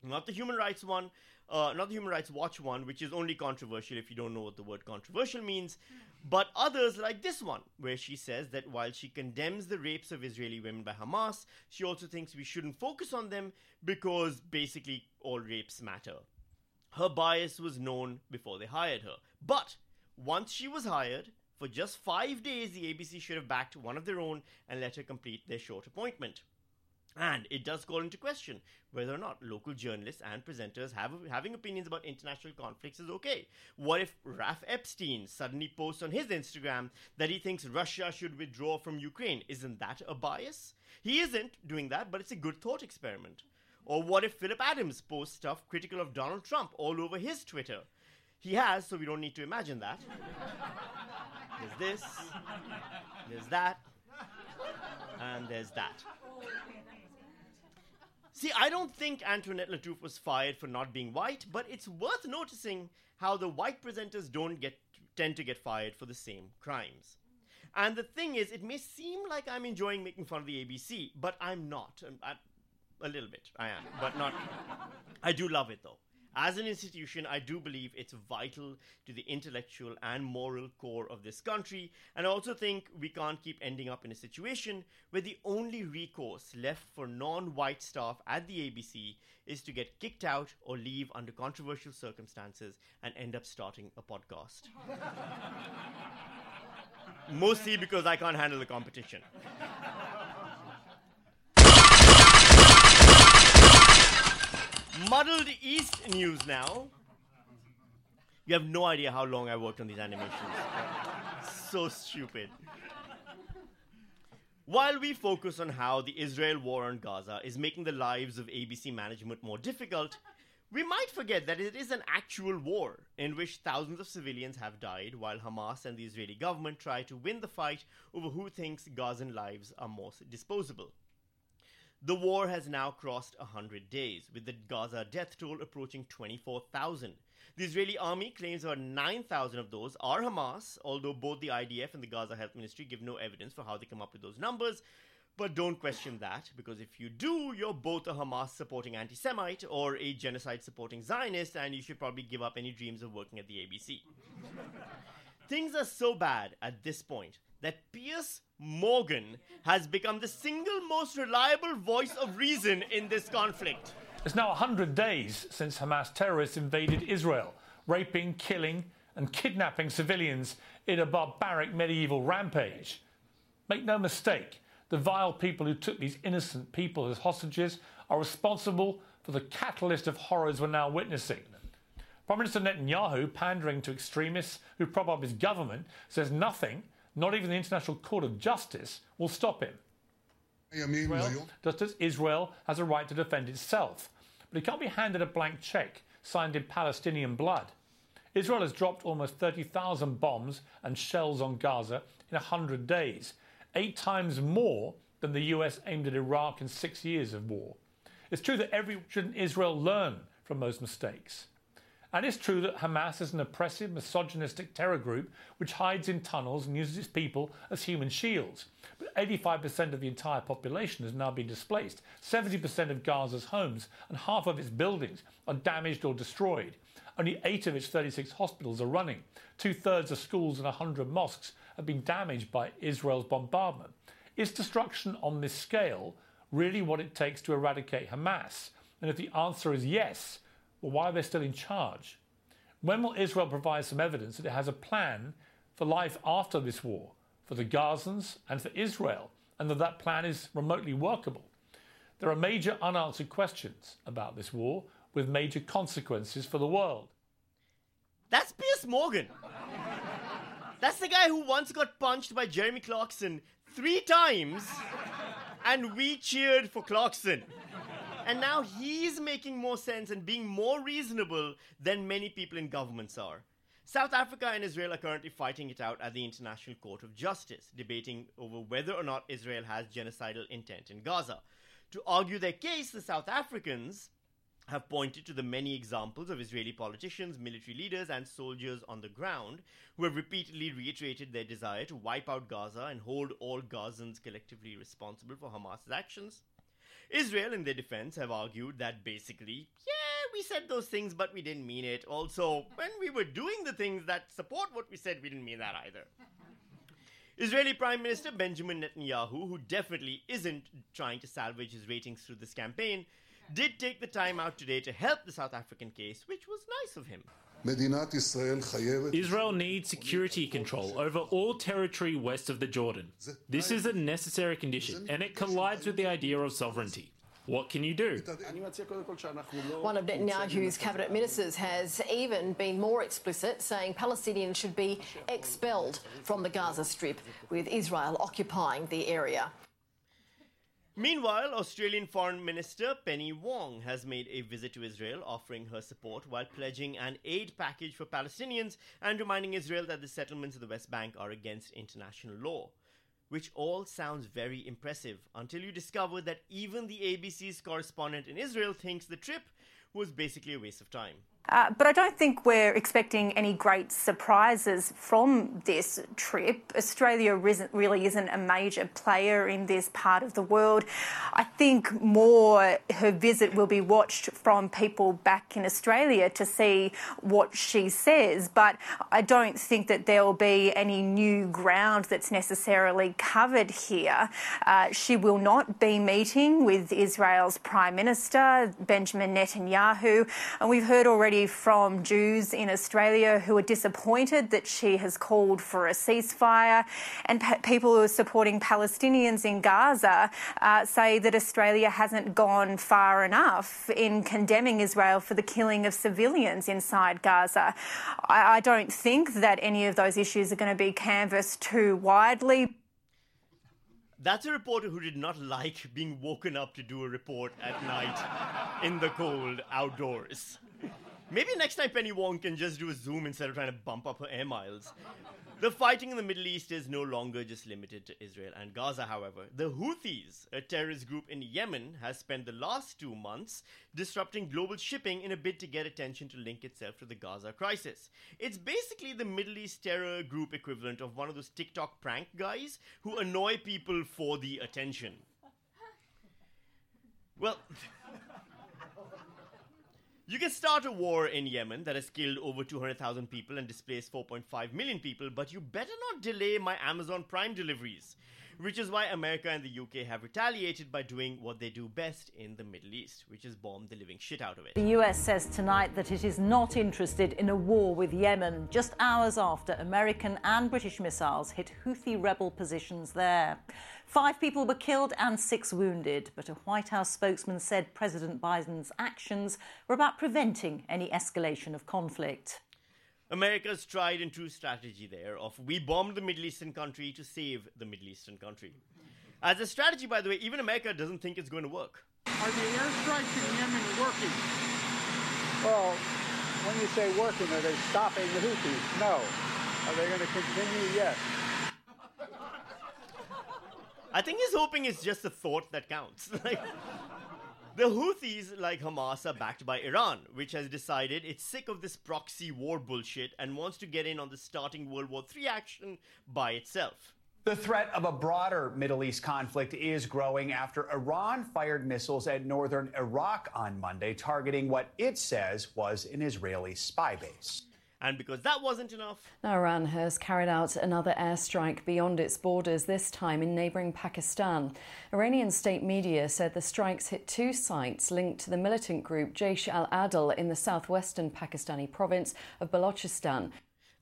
Not the Human Rights one, uh, not the Human Rights Watch one, which is only controversial if you don't know what the word controversial means, but others like this one, where she says that while she condemns the rapes of Israeli women by Hamas, she also thinks we shouldn't focus on them because basically all rapes matter. Her bias was known before they hired her. But once she was hired, for just five days, the ABC should have backed one of their own and let her complete their short appointment. And it does call into question whether or not local journalists and presenters have having opinions about international conflicts is okay. What if Raf Epstein suddenly posts on his Instagram that he thinks Russia should withdraw from Ukraine? Isn't that a bias? He isn't doing that, but it's a good thought experiment. Or what if Phillip Adams posts stuff critical of Donald Trump all over his Twitter? He has, so we don't need to imagine that. there's this, there's that, and there's that. See, I don't think Antoinette Lattouf was fired for not being white, but it's worth noticing how the white presenters don't get tend to get fired for the same crimes. And the thing is, it may seem like I'm enjoying making fun of the ABC, but I'm not. Um, I, a little bit, I am, but not. I do love it though. As an institution, I do believe it's vital to the intellectual and moral core of this country, and I also think we can't keep ending up in a situation where the only recourse left for non white staff at the ABC is to get kicked out or leave under controversial circumstances and end up starting a podcast. <laughs> Mostly because I can't handle the competition. Muddled East news now. You have no idea how long I worked on these animations. so stupid. While we focus on how the Israel war on Gaza is making the lives of ABC management more difficult, we might forget that it is an actual war in which thousands of civilians have died while Hamas and the Israeli government try to win the fight over who thinks Gazan lives are most disposable. The war has now crossed 100 days, with the Gaza death toll approaching 24,000. The Israeli army claims about 9,000 of those are Hamas, although both the IDF and the Gaza Health Ministry give no evidence for how they come up with those numbers. But don't question that, because if you do, you're both a Hamas supporting anti Semite or a genocide supporting Zionist, and you should probably give up any dreams of working at the ABC. <laughs> Things are so bad at this point that Piers Morgan has become the single most reliable voice of reason in this conflict. It's now 100 days since Hamas terrorists invaded Israel, raping, killing, and kidnapping civilians in a barbaric medieval rampage. Make no mistake, the vile people who took these innocent people as hostages are responsible for the catalyst of horrors we're now witnessing. Prime Minister Netanyahu, pandering to extremists who prop up his government, says nothing, not even the International Court of Justice, will stop him. Israel, just as Israel has a right to defend itself. But it can't be handed a blank check signed in Palestinian blood. Israel has dropped almost 30,000 bombs and shells on Gaza in 100 days, eight times more than the US aimed at Iraq in six years of war. It's true that every shouldn't Israel learn from those mistakes. And it's true that Hamas is an oppressive, misogynistic terror group which hides in tunnels and uses its people as human shields. But 85% of the entire population has now been displaced. 70% of Gaza's homes and half of its buildings are damaged or destroyed. Only eight of its 36 hospitals are running. Two thirds of schools and 100 mosques have been damaged by Israel's bombardment. Is destruction on this scale really what it takes to eradicate Hamas? And if the answer is yes, well, why are they still in charge? When will Israel provide some evidence that it has a plan for life after this war, for the Gazans and for Israel, and that that plan is remotely workable? There are major unanswered questions about this war with major consequences for the world. That's Piers Morgan. That's the guy who once got punched by Jeremy Clarkson three times, and we cheered for Clarkson. And now he's making more sense and being more reasonable than many people in governments are. South Africa and Israel are currently fighting it out at the International Court of Justice, debating over whether or not Israel has genocidal intent in Gaza. To argue their case, the South Africans have pointed to the many examples of Israeli politicians, military leaders, and soldiers on the ground who have repeatedly reiterated their desire to wipe out Gaza and hold all Gazans collectively responsible for Hamas's actions. Israel, in their defense, have argued that basically, yeah, we said those things, but we didn't mean it. Also, when we were doing the things that support what we said, we didn't mean that either. <laughs> Israeli Prime Minister Benjamin Netanyahu, who definitely isn't trying to salvage his ratings through this campaign, did take the time out today to help the South African case, which was nice of him. Israel needs security control over all territory west of the Jordan. This is a necessary condition, and it collides with the idea of sovereignty. What can you do? One of Netanyahu's cabinet ministers has even been more explicit, saying Palestinians should be expelled from the Gaza Strip, with Israel occupying the area. Meanwhile, Australian Foreign Minister Penny Wong has made a visit to Israel, offering her support while pledging an aid package for Palestinians and reminding Israel that the settlements of the West Bank are against international law. Which all sounds very impressive until you discover that even the ABC's correspondent in Israel thinks the trip was basically a waste of time. Uh, but I don't think we're expecting any great surprises from this trip. Australia really isn't a major player in this part of the world. I think more her visit will be watched from people back in Australia to see what she says. But I don't think that there will be any new ground that's necessarily covered here. Uh, she will not be meeting with Israel's Prime Minister, Benjamin Netanyahu. And we've heard already from Jews in Australia who are disappointed that she has called for a ceasefire, and people who are supporting Palestinians in Gaza uh, say that Australia hasn't gone far enough in condemning Israel for the killing of civilians inside Gaza. I, I don't think that any of those issues are going to be canvassed too widely. That's a reporter who did not like being woken up to do a report at night in the cold outdoors. Maybe next time Penny Wong can just do a Zoom instead of trying to bump up her air miles. The fighting in the Middle East is no longer just limited to Israel and Gaza, however. The Houthis, a terrorist group in Yemen, has spent the last two months disrupting global shipping in a bid to get attention to link itself to the Gaza crisis. It's basically the Middle East terror group equivalent of one of those TikTok prank guys who annoy people for the attention. Well, <laughs> you can start a war in Yemen that has killed over 200,000 people and displaced 4.5 million people, but you better not delay my Amazon Prime deliveries. Which is why America and the UK have retaliated by doing what they do best in the Middle East, which is bomb the living shit out of it. The US says tonight that it is not interested in a war with Yemen, just hours after American and British missiles hit Houthi rebel positions there. Five people were killed and six wounded, but a White House spokesman said President Biden's actions were about preventing any escalation of conflict. America's tried and true strategy there of we bombed the Middle Eastern country to save the Middle Eastern country. As a strategy, by the way, even America doesn't think it's going to work. Are the airstrikes in Yemen working? Well, when you say working, are they stopping the Houthis? No. Are they going to continue? Yes. I think he's hoping it's just a thought that counts. <laughs> like, the Houthis, like Hamas, are backed by Iran, which has decided it's sick of this proxy war bullshit and wants to get in on the starting World War III action by itself. The threat of a broader Middle East conflict is growing after Iran fired missiles at northern Iraq on Monday, targeting what it says was an Israeli spy base. And because that wasn't enough, now Iran has carried out another airstrike beyond its borders, this time in neighbouring Pakistan. Iranian state media said the strikes hit two sites linked to the militant group Jaish al Adl in the southwestern Pakistani province of Balochistan.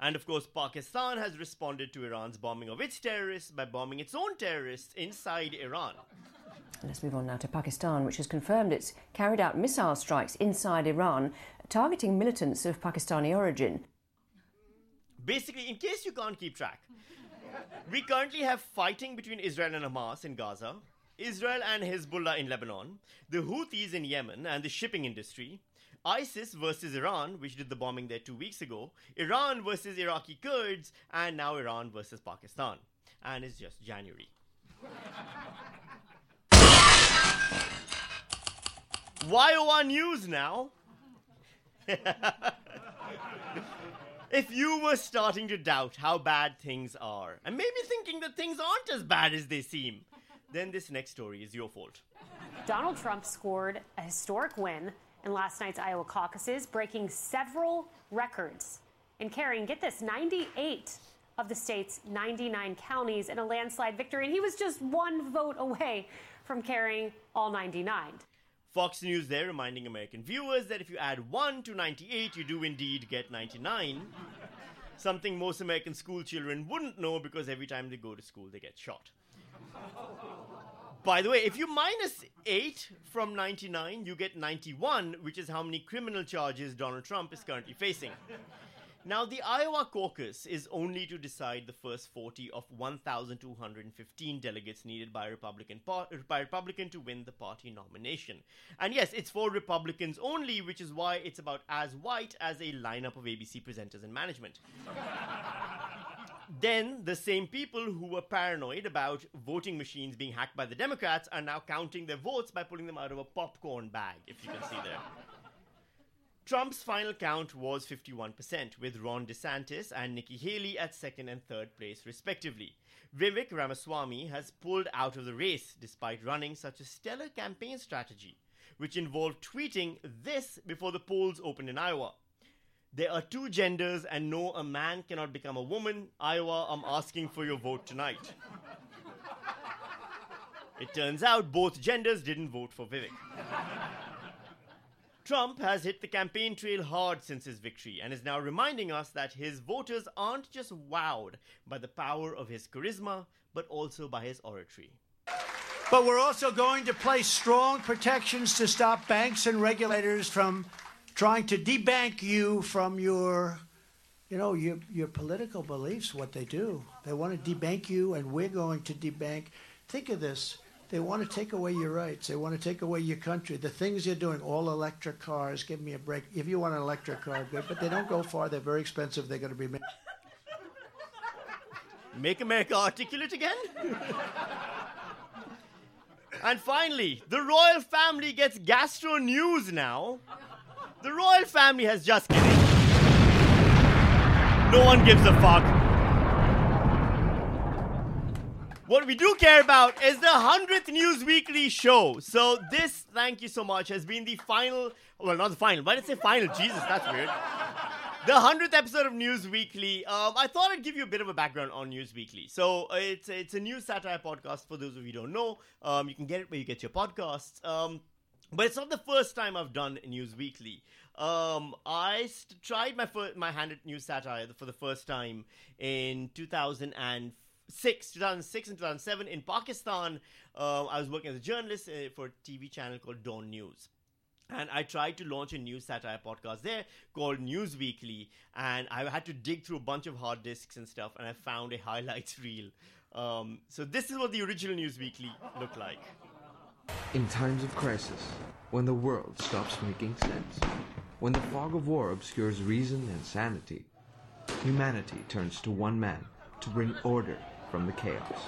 And of course, Pakistan has responded to Iran's bombing of its terrorists by bombing its own terrorists inside Iran. Let's move on now to Pakistan, which has confirmed it's carried out missile strikes inside Iran targeting militants of Pakistani origin. Basically, in case you can't keep track, we currently have fighting between Israel and Hamas in Gaza, Israel and Hezbollah in Lebanon, the Houthis in Yemen and the shipping industry, ISIS versus Iran, which did the bombing there two weeks ago, Iran versus Iraqi Kurds, and now Iran versus Pakistan. And it's just January. <laughs> YOR News now. <laughs> if you were starting to doubt how bad things are, and maybe thinking that things aren't as bad as they seem, then this next story is your fault. Donald Trump scored a historic win in last night's Iowa caucuses, breaking several records and carrying, get this, 98 of the state's 99 counties in a landslide victory. And he was just one vote away from carrying all 99. Fox News there reminding American viewers that if you add 1 to 98, you do indeed get 99. Something most American school children wouldn't know because every time they go to school, they get shot. By the way, if you minus 8 from 99, you get 91, which is how many criminal charges Donald Trump is currently facing. Now, the Iowa caucus is only to decide the first 40 of 1,215 delegates needed by Republican, by Republican to win the party nomination. And yes, it's for Republicans only, which is why it's about as white as a lineup of ABC presenters and management. <laughs> then the same people who were paranoid about voting machines being hacked by the Democrats are now counting their votes by pulling them out of a popcorn bag, if you can see there. Trump's final count was 51%, with Ron DeSantis and Nikki Haley at second and third place, respectively. Vivek Ramaswamy has pulled out of the race despite running such a stellar campaign strategy, which involved tweeting this before the polls opened in Iowa. There are two genders, and no, a man cannot become a woman. Iowa, I'm asking for your vote tonight. it turns out both genders didn't vote for Vivek. Trump has hit the campaign trail hard since his victory and is now reminding us that his voters aren't just wowed by the power of his charisma, but also by his oratory. But we're also going to place strong protections to stop banks and regulators from trying to debank you from your you know your your political beliefs what they do. They want to debank you and we're going to debank. Think of this they want to take away your rights they want to take away your country the things you're doing all electric cars give me a break if you want an electric car good but they don't go far they're very expensive they're going to be made Make America articulate again? and finally, the royal family gets gastro news now. The royal family has just kidding. No one gives a fuck. What we do care about is the 100th News Weakly show. So, this, thank you so much, has been the final, well, not the final, why did I say final? Jesus, that's weird. The 100th episode of News Weakly. Um, I thought I'd give you a bit of a background on News Weakly. So, it's, it's a news satire podcast for those of you who don't know. Um, you can get it where you get your podcasts. Um, but it's not the first time I've done News Weakly. Um, I st- tried my fir- my hand at news satire for the first time in 2006, 2006 and 2007 in Pakistan. Um, I was working as a journalist uh, for a TV channel called Dawn News. And I tried to launch a news satire podcast there called News Weakly, and I had to dig through a bunch of hard disks and stuff, and I found a <laughs> highlights reel. Um, so this is what the original News Weakly looked like. In times of crisis, when the world stops making sense, when the fog of war obscures reason and sanity, humanity turns to one man to bring order from the chaos.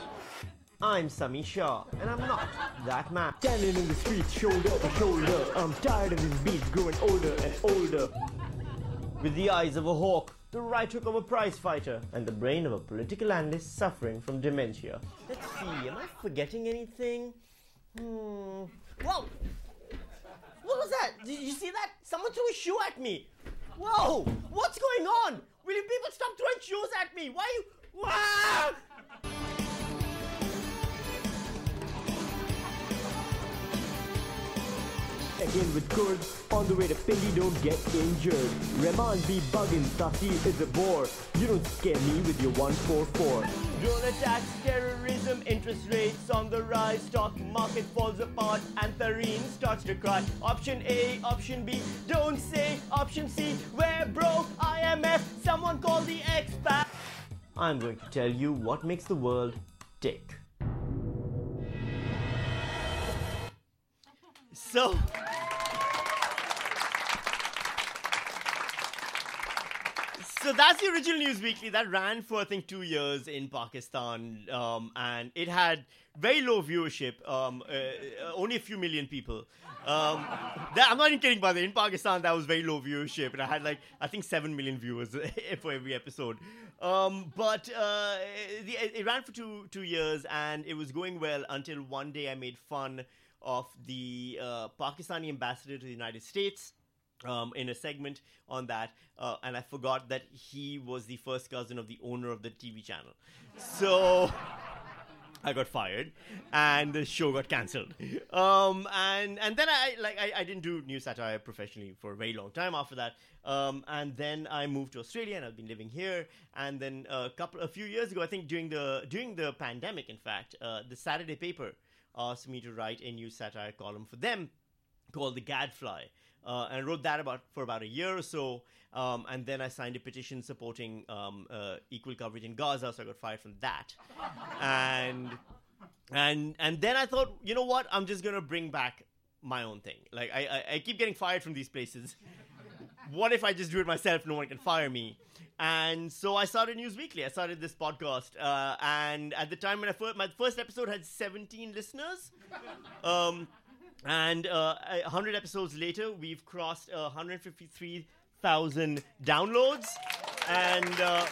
I'm Sami Shah, and I'm not that man. Standing in the streets, shoulder to shoulder. I'm tired of these beats growing older and older. With the eyes of a hawk, the right hook of a prize fighter, and the brain of a political analyst suffering from dementia. Let's see, am I forgetting anything? Hmm. Whoa! What was that? Did you see that? Someone threw a shoe at me. Whoa! What's going on? Will you people stop throwing shoes at me? Why you? Wow! Again with goods, on the way to Pindi, don't get injured. Rahman be bugging, Tasi is a bore. You don't scare me with your 144. Drone attacks, terrorism, interest rates on the rise, stock market falls apart, and Thareen starts to cry. Option A, option B, don't say. Option C, we're broke, IMF, someone call the expat. I'm going to tell you what makes the world tick. So. So that's the original News Weakly that ran for I think two years in Pakistan, um, and it had very low viewership, um, uh, uh, only a few million people. Um, that, I'm not even kidding. By the way, in Pakistan, that was very low viewership, and I had like I think seven million viewers <laughs> for every episode. Um, but uh, the, it ran for two two years, and it was going well until one day I made fun of the uh, Pakistani ambassador to the United States um, in a segment on that, uh, and I forgot that he was the first cousin of the owner of the TV channel. So. <laughs> I got fired, and the show got cancelled. Um, and and then I like I, I didn't do news satire professionally for a very long time after that. Um, and then I moved to Australia, and I've been living here. And then a couple, a few years ago, I think during the during the pandemic, in fact, uh, the Saturday paper asked me to write a new satire column for them called the Gadfly. Uh, and I wrote that about for about a year or so, um, and then I signed a petition supporting um, uh, equal coverage in Gaza, so I got fired from that. and and and then I thought, you know what? I'm just gonna bring back my own thing. Like I, I, I keep getting fired from these places. <laughs> what if I just do it myself? No one can fire me. And so I started News Weakly. I started this podcast, uh, and at the time when I first, my first episode had 17 listeners. Um, and uh, 100 episodes later, we've crossed uh, 153,000 downloads, and uh,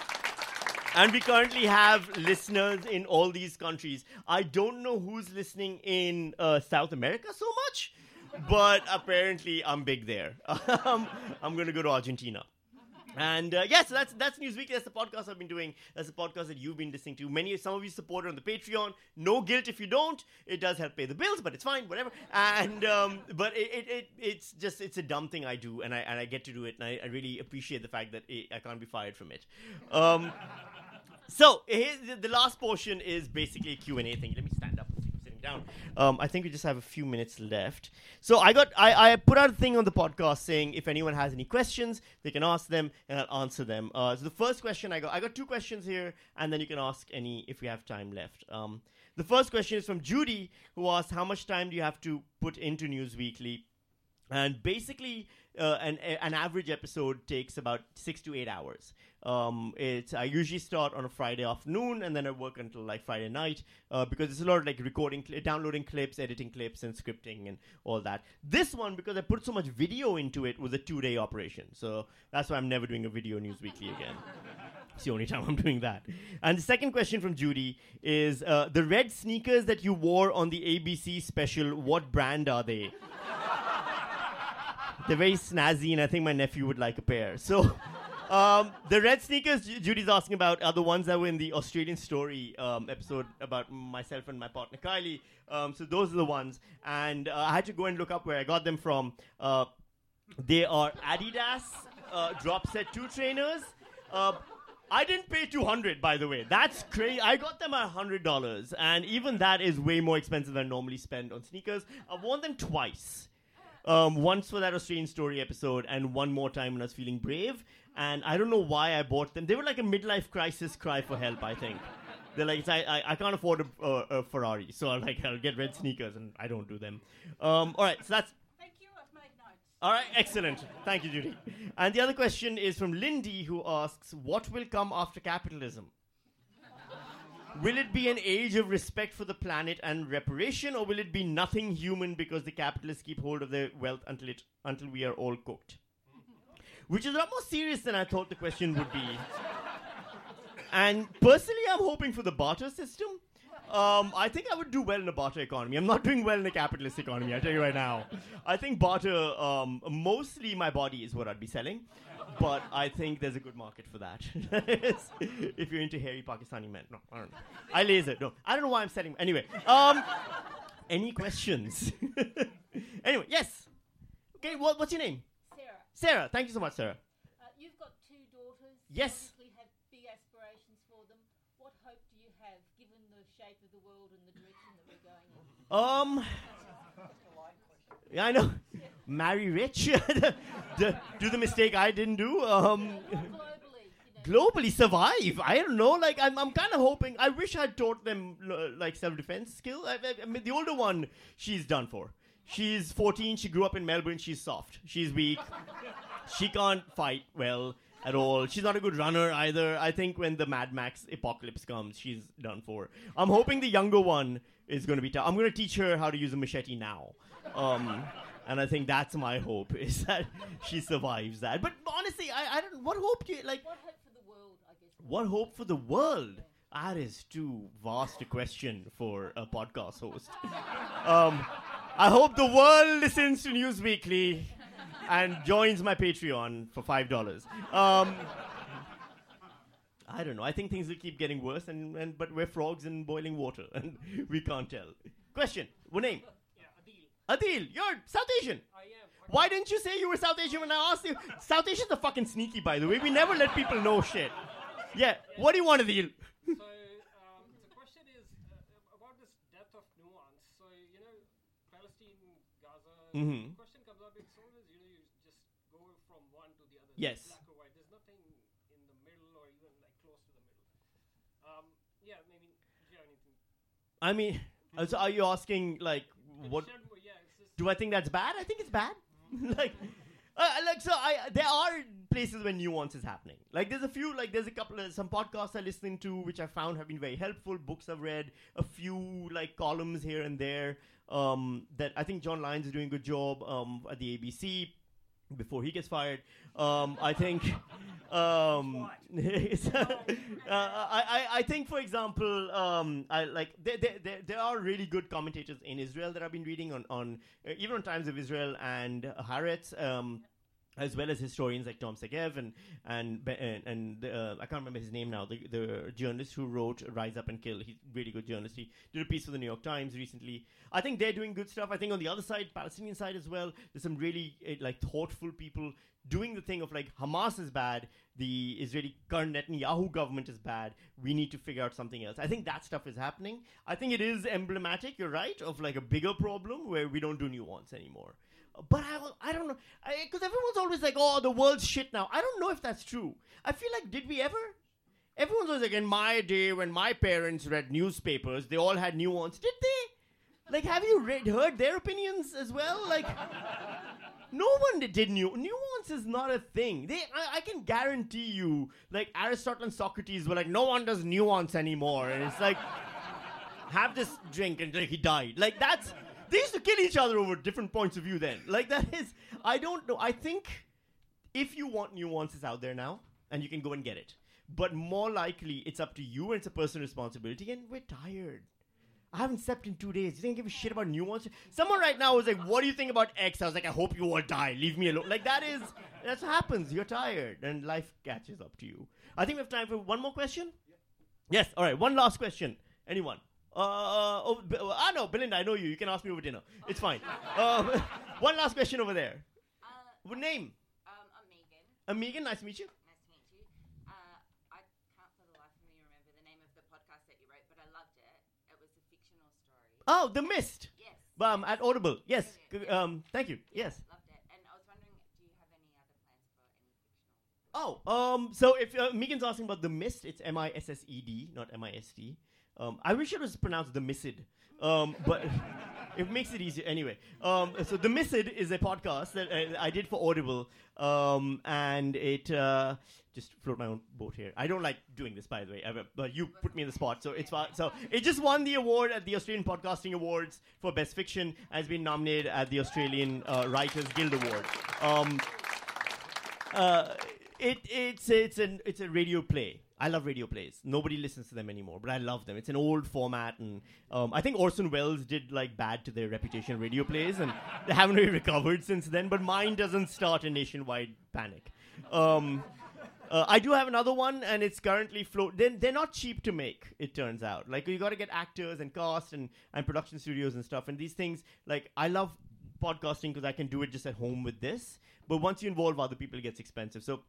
and we currently have listeners in all these countries. I don't know who's listening in uh, South America so much, but apparently I'm big there. <laughs> um, I'm gonna go to Argentina. And uh, yeah, so that's that's Newsweek. That's the podcast I've been doing. That's the podcast that you've been listening to. Many, some of you support on the Patreon. No guilt if you don't. It does help pay the bills, but it's fine, whatever. And um, but it, it, it, it's just it's a dumb thing I do, and I and I get to do it, and I, I really appreciate the fact that it, I can't be fired from it. Um, so the last portion is basically a Q and A thing. Let me stand down. Um, I think we just have a few minutes left. So I got I, I put out a thing on the podcast saying if anyone has any questions, they can ask them and I'll answer them. Uh, so the first question I got I got two questions here, and then you can ask any if we have time left. Um, the first question is from Judy, who asked how much time do you have to put into News Weakly, and basically uh, an an average episode takes about six to eight hours. Um, it's I usually start on a Friday afternoon and then I work until like Friday night uh, because it's a lot of like recording, cl- downloading clips, editing clips, and scripting and all that. This one because I put so much video into it was a two day operation, so that's why I'm never doing a video news weakly again. It's the only time I'm doing that. And the second question from Judy is uh, the red sneakers that you wore on the ABC special, what brand are they? <laughs> They're very snazzy, and I think my nephew would like a pair. So, um, the red sneakers Judy's asking about are the ones that were in the Australian Story um, episode about myself and my partner Kylie. Um, so those are the ones, and uh, I had to go and look up where I got them from. Uh, they are Adidas uh, drop set two trainers. Uh, I didn't pay 200 by the way. That's crazy. I got them at $100 and even that is way more expensive than I normally spend on sneakers. I've worn them twice. Um, once for that Australian story episode and one more time when I was feeling brave. And I don't know why I bought them. They were like a midlife crisis cry for help, I think. They're like, I, I, I can't afford a, a, a Ferrari, so I'm like, I'll get red sneakers, and I don't do them. Um, all right, so that's thank you at my notes. all right, excellent. Thank you, Judy. And the other question is from Lindy, who asks, "What will come after capitalism? Will it be an age of respect for the planet and reparation, or will it be nothing human because the capitalists keep hold of their wealth until it until we are all cooked?" Which is a lot more serious than I thought the question would be. and personally, I'm hoping for the barter system. Um, I think I would do well in a barter economy. I'm not doing well in a capitalist economy, I tell you right now. I think barter, um, mostly my body is what I'd be selling. But I think there's a good market for that. <laughs> if you're into hairy Pakistani men. No, I don't know. I laser. No, I don't know why I'm selling. Anyway, um, any questions? <laughs> anyway, yes. Okay, what, what's your name? Sarah, Sarah. Thank you so much, Sarah. uh, you've got two daughters. Yes. You have big aspirations for them. What hope do you have, given the shape of the world and the direction that we're going in? Um. Yeah, I know. Marry rich. <laughs> do the mistake I didn't do. Um. Globally survive. I don't know. Like I'm, I'm kind of hoping. I wish I'd taught them l- like self-defense skill. I, I, I mean, the older one, she's done for. She's 14. She grew up in Melbourne. She's soft. She's weak. she can't fight well at all. She's not a good runner either. I think when the Mad Max apocalypse comes, she's done for. I'm hoping the younger one is going to be tough. I'm going to teach her how to use a machete now. Um, and I think that's my hope <laughs> is that she survives that. But honestly, I, I don't. What hope do you like? What hope for the world, I guess? What hope for the world? That is too vast a question for a podcast host. <laughs> Um, I hope the world listens to News Weakly and joins my Patreon for five dollars. Um, I don't know. I think things will keep getting worse, and, and but we're frogs in boiling water, <laughs> and we can't tell. Question: What name? Adil, you're South Asian. I am. Why didn't you say you were South Asian when I asked you? South Asians are fucking sneaky, by the way. We never let people know shit. Yeah. What do you want, Adil? So um, the question is uh, about this depth of nuance. So you know, Palestine, Gaza. Mhm. The question comes up. It's always you know you just go from one to the other. Yes. Black or white. There's nothing in the middle or even like close to the middle. Um, yeah. I mean, do you have anything? I mean, uh, so are you asking like what? Do I think that's bad? I think it's bad. <laughs> like, uh, like so, I there are places where nuance is happening. Like, there's a few, like there's a couple of some podcasts I listening to which I found have been very helpful. Books I've read, a few like columns here and there. Um, that I think John Lyons is doing a good job um, at the ABC before he gets fired. Um, I think. Um, <laughs> <laughs> uh, I, I, think, for example, um, I like there, there, there, are really good commentators in Israel that I've been reading on, on uh, even on Times of Israel and Haaretz. Um, as well as historians like Tom Segev and and and, uh, I can't remember his name now. The, the journalist who wrote "Rise Up and Kill." He's really good journalist. He did a piece for the New York Times recently. I think they're doing good stuff. I think on the other side, Palestinian side as well, there's some really uh, like thoughtful people doing the thing of like Hamas is bad, the Israeli current Netanyahu government is bad. We need to figure out something else. I think that stuff is happening. I think it is emblematic. You're right of like a bigger problem where we don't do nuance anymore. But I, I don't know because everyone's always like, "Oh, the world's shit now." I don't know if that's true. I feel like, did we ever? Everyone's always like, "In my day, when my parents read newspapers, they all had nuance." Did they? Like, have you read heard their opinions as well? Like, no one did, did nu- nuance is not a thing. They, I, I can guarantee you, like Aristotle and Socrates were like, "No one does nuance anymore," and it's like, have this drink and like he died. Like that's they used to kill each other over different points of view then. Like that is I don't know. I think if you want nuances out there now, and you can go and get it. but more likely it's up to you and it's a personal responsibility. And we're tired. I haven't slept in two days. You think I give a shit about nuances? Someone right now was like, "What do you think about X?" I was like, "I hope you all die. Leave me alone." Like that is that's what happens. You're tired, and life catches up to you. I think we have time for one more question. Yes. All right. One last question. Anyone? Uh, oh, B- uh, ah, no, Belinda, I know you. You can ask me over dinner. It's fine. <laughs> Um, <laughs> one last question over there. What name? Um, I'm Megan. Uh, Megan, nice to meet you. Nice to meet you. Uh, I can't for the life of me remember the name of the podcast that you wrote, but I loved it. It was a fictional story. Oh, The Mist. Yes. Um, at Audible. Yes. Um, thank you. Yes. Loved it. And I was wondering, do you have any other plans for any fictional? Oh, um, so if uh, Megan's asking about The Mist, it's M I S S E D, not M I S T. Um, I wish it was pronounced The Missid, um, but <laughs> it makes it easier anyway. Um, so The Missid is a podcast that uh, I did for Audible, um, and it uh, just float my own boat here. I don't like doing this, by the way, ever, but you put me in the spot, so it's. So it just won the award at the Australian Podcasting Awards for Best Fiction. Has been nominated at the Australian uh, Writers Guild Award. Um, uh, it it's it's an it's a radio play. I love radio plays. Nobody listens to them anymore, but I love them. It's an old format, and um, I think Orson Welles did like bad to their reputation radio plays, and they haven't really recovered since then. But mine doesn't start a nationwide panic. Um, uh, I do have another one, and it's currently float. They're, they're not cheap to make. It turns out, like you got to get actors and cast and and production studios and stuff. And these things, like I love podcasting because I can do it just at home with this. But once you involve other people, it gets expensive. So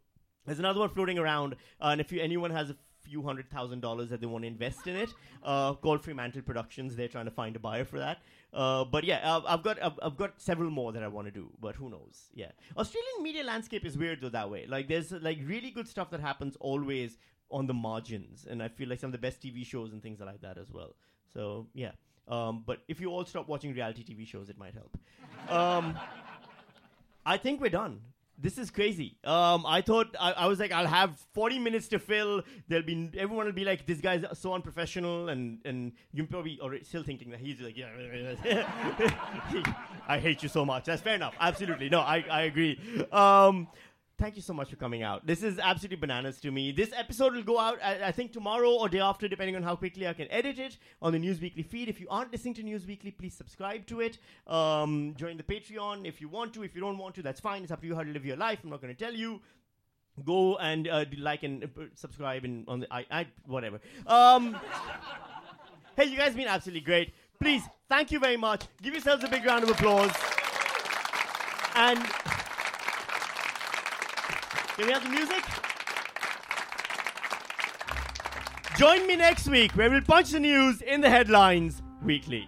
there's another one floating around, uh, and if you, anyone has a few hundred thousand dollars that they want to invest in it, uh, call Fremantle Productions. They're trying to find a buyer for that. Uh, but yeah, uh, I've got I've, I've got several more that I want to do, but who knows? Yeah, Australian media landscape is weird though that way. Like there's like really good stuff that happens always on the margins, and I feel like some of the best TV shows and things are like that as well. So yeah. Um, but if you all stop watching reality TV shows, it might help. Um, I think we're done. This is crazy. Um, I thought I, I was like, I'll have 40 minutes to fill. There'll be everyone will be like, this guy's so unprofessional, and and you're probably already still thinking that he's like, yeah, <laughs> I hate you so much. That's fair enough. Absolutely, no, I I agree. Um, thank you so much for coming out. This is absolutely bananas to me. This episode will go out, I, I think, tomorrow or day after, depending on how quickly I can edit it on the News Weakly feed. If you aren't listening to News Weakly, please subscribe to it. Um, join the Patreon if you want to. If you don't want to, that's fine. It's up to you how to live your life. I'm not going to tell you. Go and uh, like and uh, subscribe and on the I, I whatever. Um, <laughs> hey, you guys been absolutely great. Please, thank you very much. Give yourselves a big round of applause. And can we have the music? Join me next week where we'll punch the news in the headlines weekly.